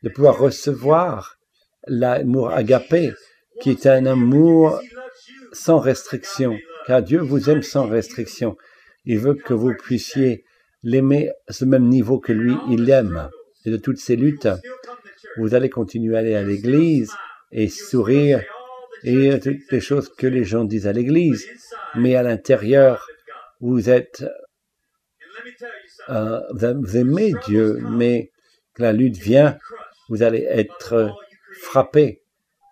de pouvoir recevoir l'amour agapé, qui est un amour sans restriction, car Dieu vous aime sans restriction. Il veut que vous puissiez l'aimer à ce même niveau que lui, il l'aime. Et de toutes ces luttes, vous allez continuer à aller à l'église et sourire et toutes les choses que les gens disent à l'église. Mais à l'intérieur, vous êtes, euh, vous aimez Dieu, mais la lutte vient, vous allez être frappé,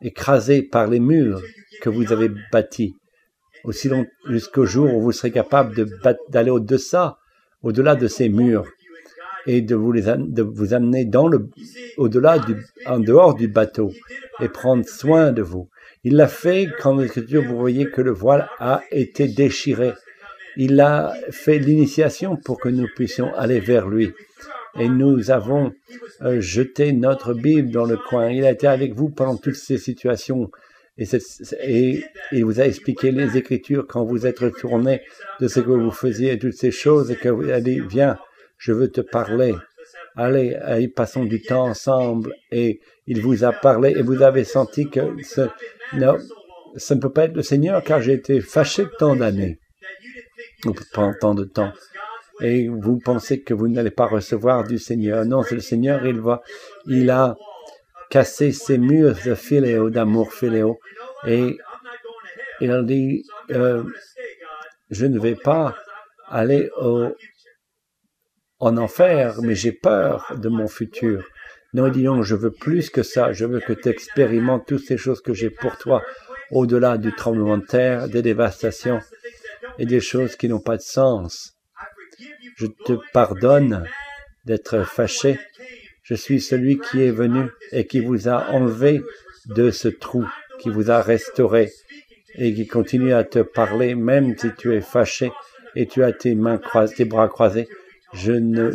écrasé par les murs que vous avez bâtis, aussi long jusqu'au jour où vous serez capable d'aller au-delà, au-delà de ces murs et de vous, les, de vous amener dans le, au-delà du, en dehors du bateau et prendre soin de vous. Il l'a fait quand l'Écriture, vous voyez que le voile a été déchiré. Il a fait l'initiation pour que nous puissions aller vers lui et nous avons euh, jeté notre Bible dans le coin. Il a été avec vous pendant toutes ces situations et, et, il vous a expliqué les Écritures quand vous êtes retourné de ce que vous faisiez, toutes ces choses, et que vous dit, viens, je veux te parler. Allez, allez, passons du temps ensemble. Et il vous a parlé et vous avez senti que ce, non, ça ne peut pas être le Seigneur car j'ai été fâché tant d'années, pendant tant de temps et vous pensez que vous n'allez pas recevoir du Seigneur. Non, c'est le Seigneur, il va, il a cassé ses murs de philéo, d'amour philéo, et il a dit, euh, je ne vais pas aller au, en enfer, mais j'ai peur de mon futur. Non, il je veux plus que ça, je veux que tu expérimentes toutes ces choses que j'ai pour toi, au-delà du tremblement de terre, des dévastations et des choses qui n'ont pas de sens je te pardonne d'être fâché. Je suis celui qui est venu et qui vous a enlevé de ce trou, qui vous a restauré et qui continue à te parler même si tu es fâché et tu as tes mains croisées, tes bras croisés. Je ne,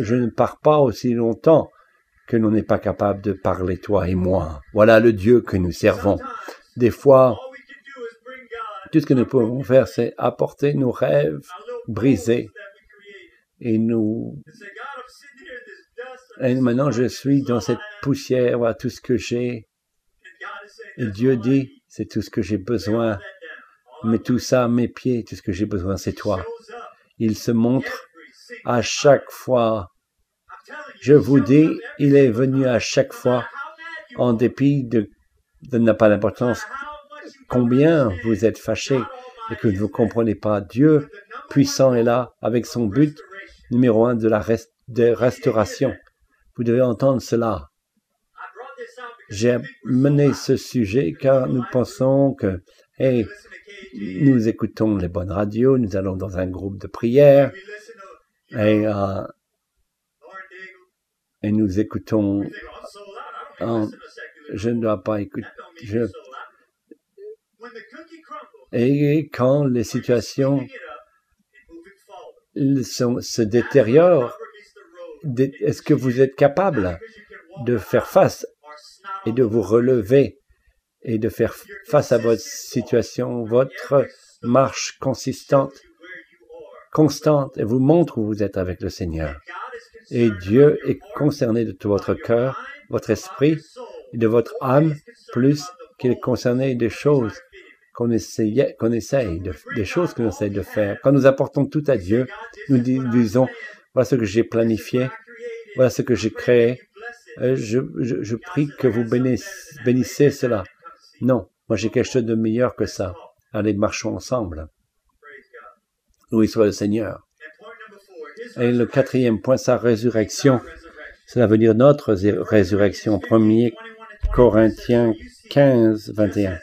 je ne pars pas aussi longtemps que l'on n'est pas capable de parler toi et moi. Voilà le Dieu que nous servons. Des fois, tout ce que nous pouvons faire, c'est apporter nos rêves brisés et nous. Et maintenant, je suis dans cette poussière, voilà tout ce que j'ai. Et Dieu dit, c'est tout ce que j'ai besoin. Mais tout ça mes pieds, tout ce que j'ai besoin, c'est toi. Il se montre à chaque fois. Je vous dis, il est venu à chaque fois, en dépit de, de n'a pas d'importance combien vous êtes fâché et que vous ne comprenez pas. Dieu puissant est là avec son but numéro un de la restauration. Vous devez entendre cela. J'ai mené ce sujet car nous pensons que, hey, nous écoutons les bonnes radios, nous allons dans un groupe de prière et, euh, et nous écoutons. je ne dois pas écouter. Et quand les situations se détériorent, est-ce que vous êtes capable de faire face et de vous relever et de faire face à votre situation, votre marche consistante, constante, et vous montre où vous êtes avec le Seigneur. Et Dieu est concerné de tout votre cœur, votre esprit et de votre âme, plus qu'il est concerné des choses qu'on essaye, qu'on essaye de, des choses nous essaye de faire. Quand nous apportons tout à Dieu, nous disons, voilà ce que j'ai planifié, voilà ce que j'ai créé. Euh, je, je, prie que vous bénissez, cela. Non, moi j'ai quelque chose de meilleur que ça. Allez, marchons ensemble. Louis soit le Seigneur. Et le quatrième point, sa résurrection. Cela veut dire notre résurrection. 1 Corinthiens 15, 21.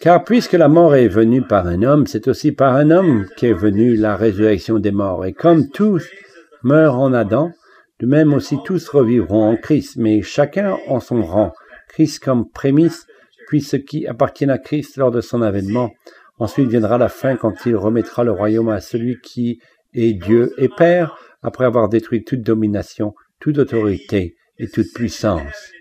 Car puisque la mort est venue par un homme, c'est aussi par un homme qu'est venue la résurrection des morts. Et comme tous meurent en Adam, de même aussi tous revivront en Christ, mais chacun en son rang. Christ comme prémisse, puis ce qui appartient à Christ lors de son avènement. Ensuite viendra la fin quand il remettra le royaume à celui qui est Dieu et Père, après avoir détruit toute domination, toute autorité et toute puissance.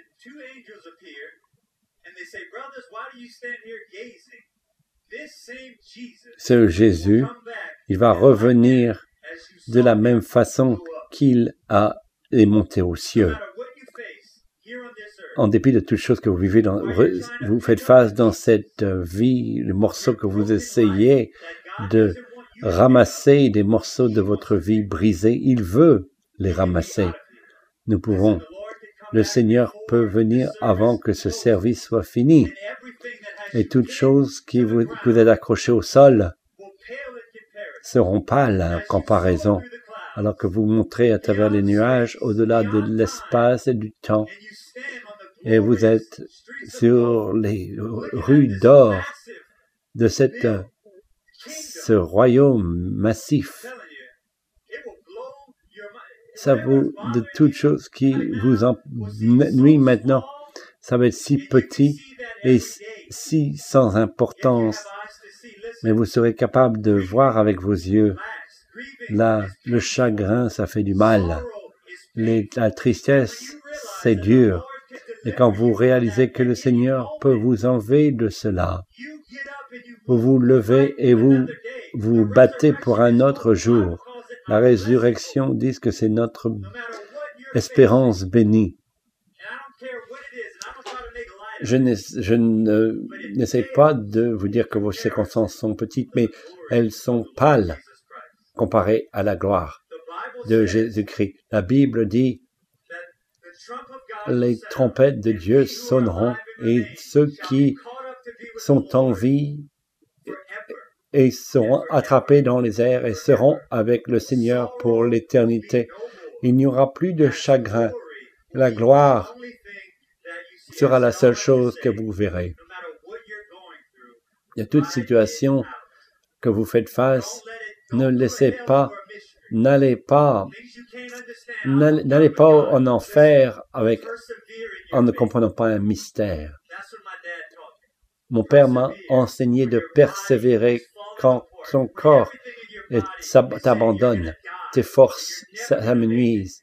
Ce Jésus, il va revenir de la même façon qu'il a est monté aux cieux. En dépit de toutes choses que vous vivez, dans, vous faites face dans cette vie, les morceaux que vous essayez de ramasser, des morceaux de votre vie brisés, il veut les ramasser. Nous pouvons le Seigneur peut venir avant que ce service soit fini. Et toutes choses qui vous, vous êtes accrochées au sol seront pâles en comparaison, alors que vous montrez à travers les nuages au-delà de l'espace et du temps. Et vous êtes sur les rues d'or de cette, ce royaume massif ça vous, de toutes choses qui vous ennuient maintenant, ça va être si petit et si sans importance, mais vous serez capable de voir avec vos yeux. Là, le chagrin, ça fait du mal. la tristesse, c'est dur. Et quand vous réalisez que le Seigneur peut vous enlever de cela, vous vous levez et vous vous battez pour un autre jour. La résurrection dit que c'est notre espérance bénie. Je n'essaie pas de vous dire que vos circonstances sont petites, mais elles sont pâles comparées à la gloire de Jésus-Christ. La Bible dit les trompettes de Dieu sonneront et ceux qui sont en vie et seront attrapés dans les airs et seront avec le Seigneur pour l'éternité. Il n'y aura plus de chagrin, La gloire sera la seule chose que vous verrez. Il y a toute situation que vous faites face. Ne laissez pas, n'allez pas, n'allez pas en enfer avec, en ne comprenant pas un mystère. Mon père m'a enseigné de persévérer quand ton corps t'abandonne, tes forces s'amenuisent.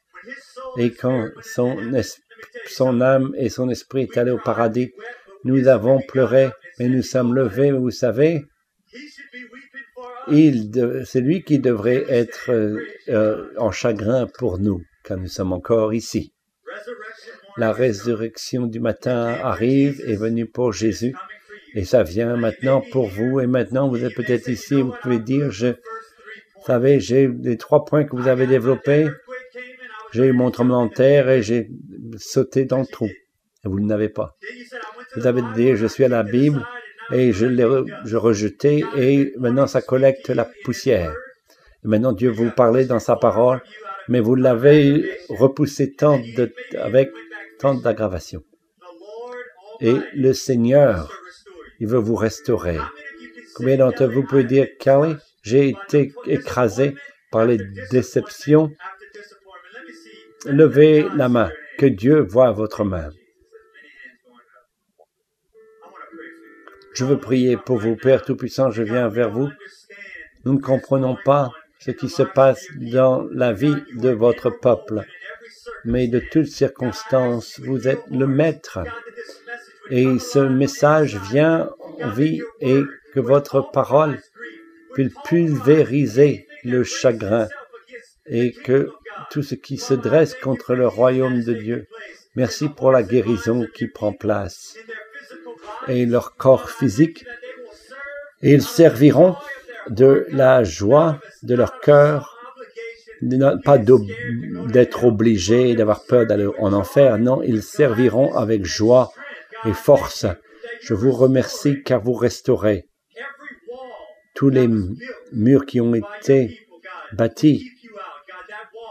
Et quand son, son âme et son esprit est allé au paradis, nous avons pleuré, mais nous sommes levés, vous savez. Il, c'est lui qui devrait être euh, en chagrin pour nous, car nous sommes encore ici. La résurrection du matin arrive, est venue pour Jésus. Et ça vient maintenant pour vous. Et maintenant, vous êtes peut-être ici, vous pouvez dire, je, vous savez, j'ai les trois points que vous avez développés. J'ai eu mon tremblement de terre et j'ai sauté dans le trou. Et vous ne l'avez pas. Vous avez dit, je suis à la Bible et je l'ai je rejeté et maintenant ça collecte la poussière. Et maintenant Dieu vous parlait dans sa parole, mais vous l'avez repoussé avec tant d'aggravation. Et le Seigneur il veut vous restaurer. Combien d'entre vous pouvez dire, Kelly, j'ai été écrasé par les déceptions? Levez la main, que Dieu voit votre main. Je veux prier pour vous, Père Tout-Puissant, je viens vers vous. Nous ne comprenons pas ce qui se passe dans la vie de votre peuple, mais de toutes circonstances, vous êtes le Maître. Et ce message vient en vie et que votre parole puisse pulvériser le chagrin et que tout ce qui se dresse contre le royaume de Dieu. Merci pour la guérison qui prend place et leur corps physique. Et ils serviront de la joie de leur cœur, pas d'être obligés, d'avoir peur d'aller en enfer. Non, ils serviront avec joie et force. Je vous remercie car vous restaurez tous les murs qui ont été bâtis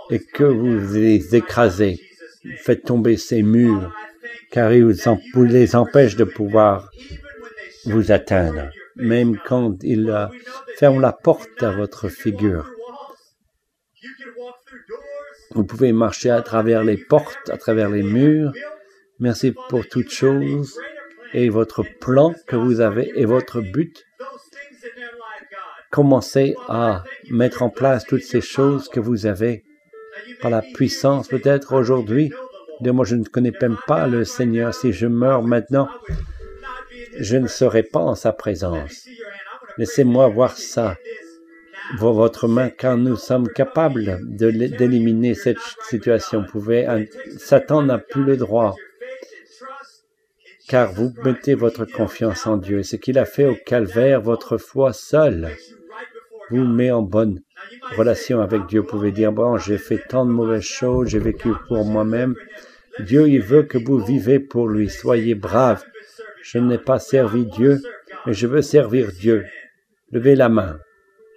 et que vous les écrasez. Faites tomber ces murs car ils vous les empêchent de pouvoir vous atteindre, même quand ils ferment la porte à votre figure. Vous pouvez marcher à travers les portes, à travers les murs, Merci pour toutes choses et votre plan que vous avez et votre but. Commencez à mettre en place toutes ces choses que vous avez par la puissance peut-être aujourd'hui. De moi, je ne connais même pas le Seigneur. Si je meurs maintenant, je ne serai pas en sa présence. Laissez-moi voir ça, votre main, car nous sommes capables d'éliminer cette situation. Satan n'a plus le droit car vous mettez votre confiance en Dieu. Ce qu'il a fait au calvaire, votre foi seule, vous met en bonne relation avec Dieu. Vous pouvez dire, bon, j'ai fait tant de mauvaises choses, j'ai vécu pour moi-même. Dieu, il veut que vous vivez pour lui. Soyez braves. Je n'ai pas servi Dieu, mais je veux servir Dieu. Levez la main.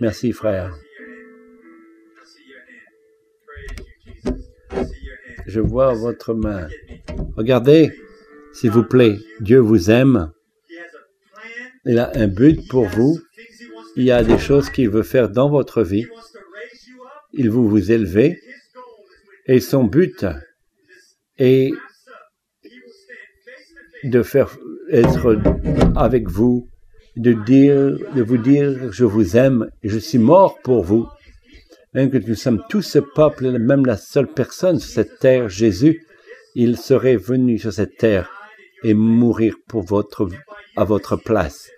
Merci, frère. Je vois votre main. Regardez, s'il vous plaît, Dieu vous aime. Il a un but pour vous. Il y a des choses qu'il veut faire dans votre vie. Il veut vous élever. Et son but est de faire être avec vous, de dire, de vous dire, je vous aime, et je suis mort pour vous. Même que nous sommes tous ce peuple, même la seule personne sur cette terre, Jésus, il serait venu sur cette terre et mourir à votre place.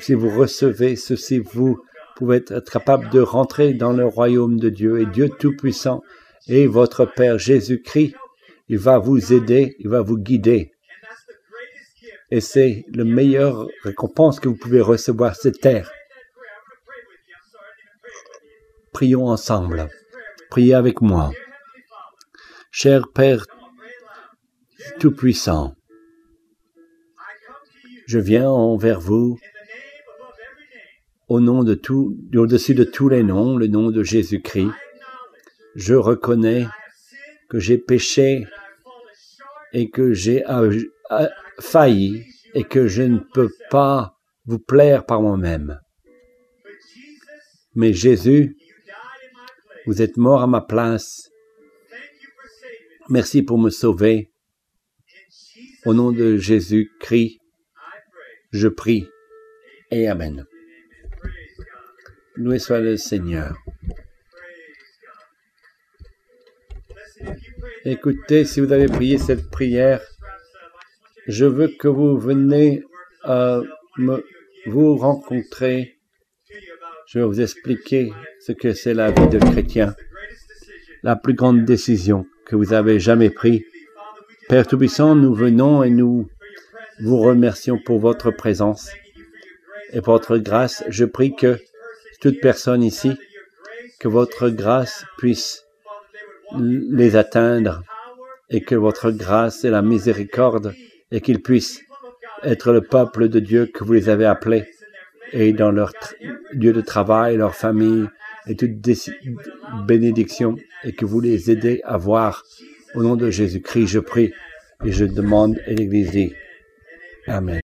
Si vous recevez ceci, vous pouvez être capable de rentrer dans le royaume de Dieu et Dieu Tout-Puissant et votre Père Jésus-Christ, il va vous aider, il va vous guider. Et c'est la meilleure récompense que vous pouvez recevoir cette terre. Prions ensemble. Priez avec moi. Cher Père tout-Puissant, je viens envers vous au nom de tout, au-dessus de tous les noms, le nom de Jésus-Christ. Je reconnais que j'ai péché et que j'ai failli et que je ne peux pas vous plaire par moi-même. Mais Jésus, vous êtes mort à ma place. Merci pour me sauver. Au nom de Jésus-Christ, je prie et Amen. Loué soit le Seigneur. Écoutez, si vous avez prié cette prière, je veux que vous venez euh, me, vous rencontrer. Je vais vous expliquer ce que c'est la vie de chrétien. La plus grande décision que vous avez jamais prise. Père Tout-Puissant, nous venons et nous vous remercions pour votre présence et pour votre grâce. Je prie que toute personne ici, que votre grâce puisse les atteindre et que votre grâce et la miséricorde et qu'ils puissent être le peuple de Dieu que vous les avez appelés et dans leur lieu de travail, leur famille et toute bénédiction et que vous les aidez à voir au nom de Jésus-Christ, je prie et je demande et l'Église dit Amen.